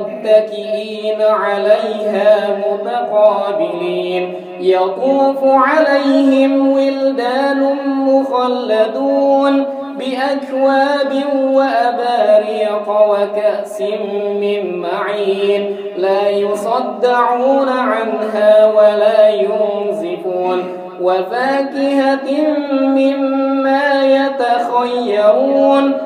متكئين عليها متقابلين. يطوف عليهم ولدان مخلدون بأكواب وأباريق وكأس من معين. لا يصدعون عنها ولا ينزفون. وفاكهة مما يتخيرون.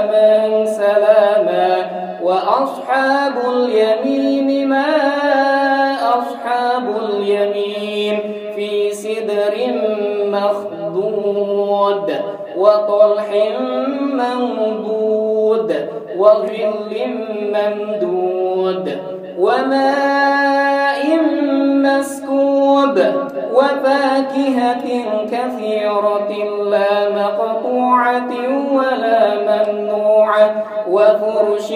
اليمين في سدر مخضود وطلح منضود وظل ممدود وماء مسكوب وفاكهة كثيرة لا مقطوعة ولا ممنوعة وفرش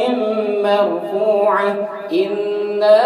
مرفوعة إنا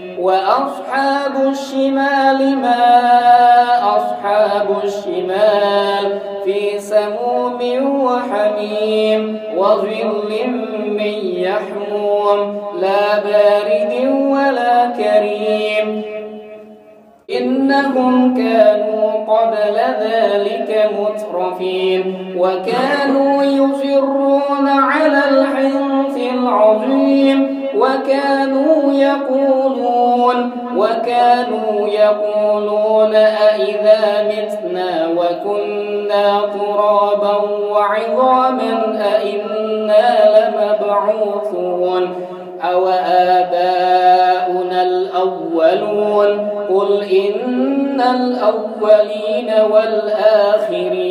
وأصحاب الشمال ما أصحاب الشمال في سموم وحميم وظل من يحموم لا بارد ولا كريم إنهم كانوا قبل ذلك مترفين وكانوا يصرون على الحنث العظيم وكانوا يقولون وكانوا يقولون أئذا متنا وكنا ترابا وعظاما أئنا لمبعوثون. أو آباؤنا الأولون؟ قل إن الأولين والآخرين.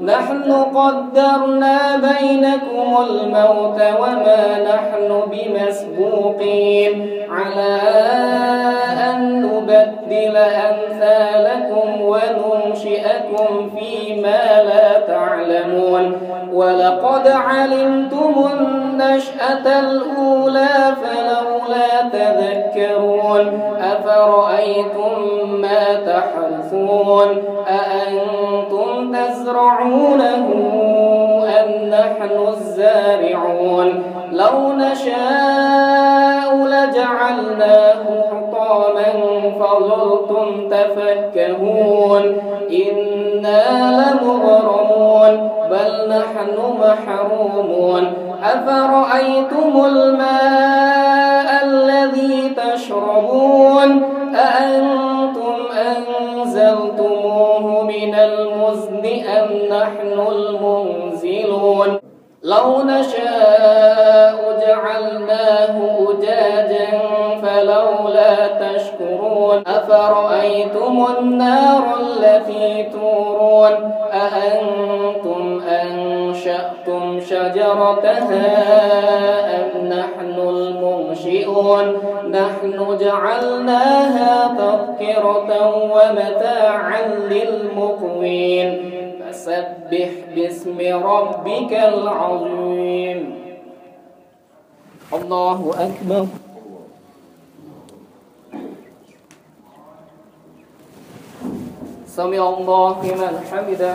نحن قدرنا بينكم الموت وما نحن بمسبوقين. على أن نبدل أمثالكم وننشئكم فيما ولقد علمتم النشأة الأولى فلولا تذكرون. أفرأيتم ما تحرثون؟ أأنتم تزرعونه أم نحن الزارعون؟ لو نشاء لجعلناه حطاما فظلتم تفكهون. إنا لمغرمون نحن محرومون. أفرأيتم الماء الذي تشربون؟ أأنتم أنزلتموه من المزن أم نحن المنزلون؟ لو نشاء جعلناه أجاجا فلولا تشكرون. أفرأيتم النار التي تورون؟ أأنتم أنشأتم شجرتها أم نحن المنشئون؟ نحن جعلناها تذكرة ومتاعا للمقوين. فسبح باسم ربك العظيم. الله أكبر. سمع الله لمن حمده.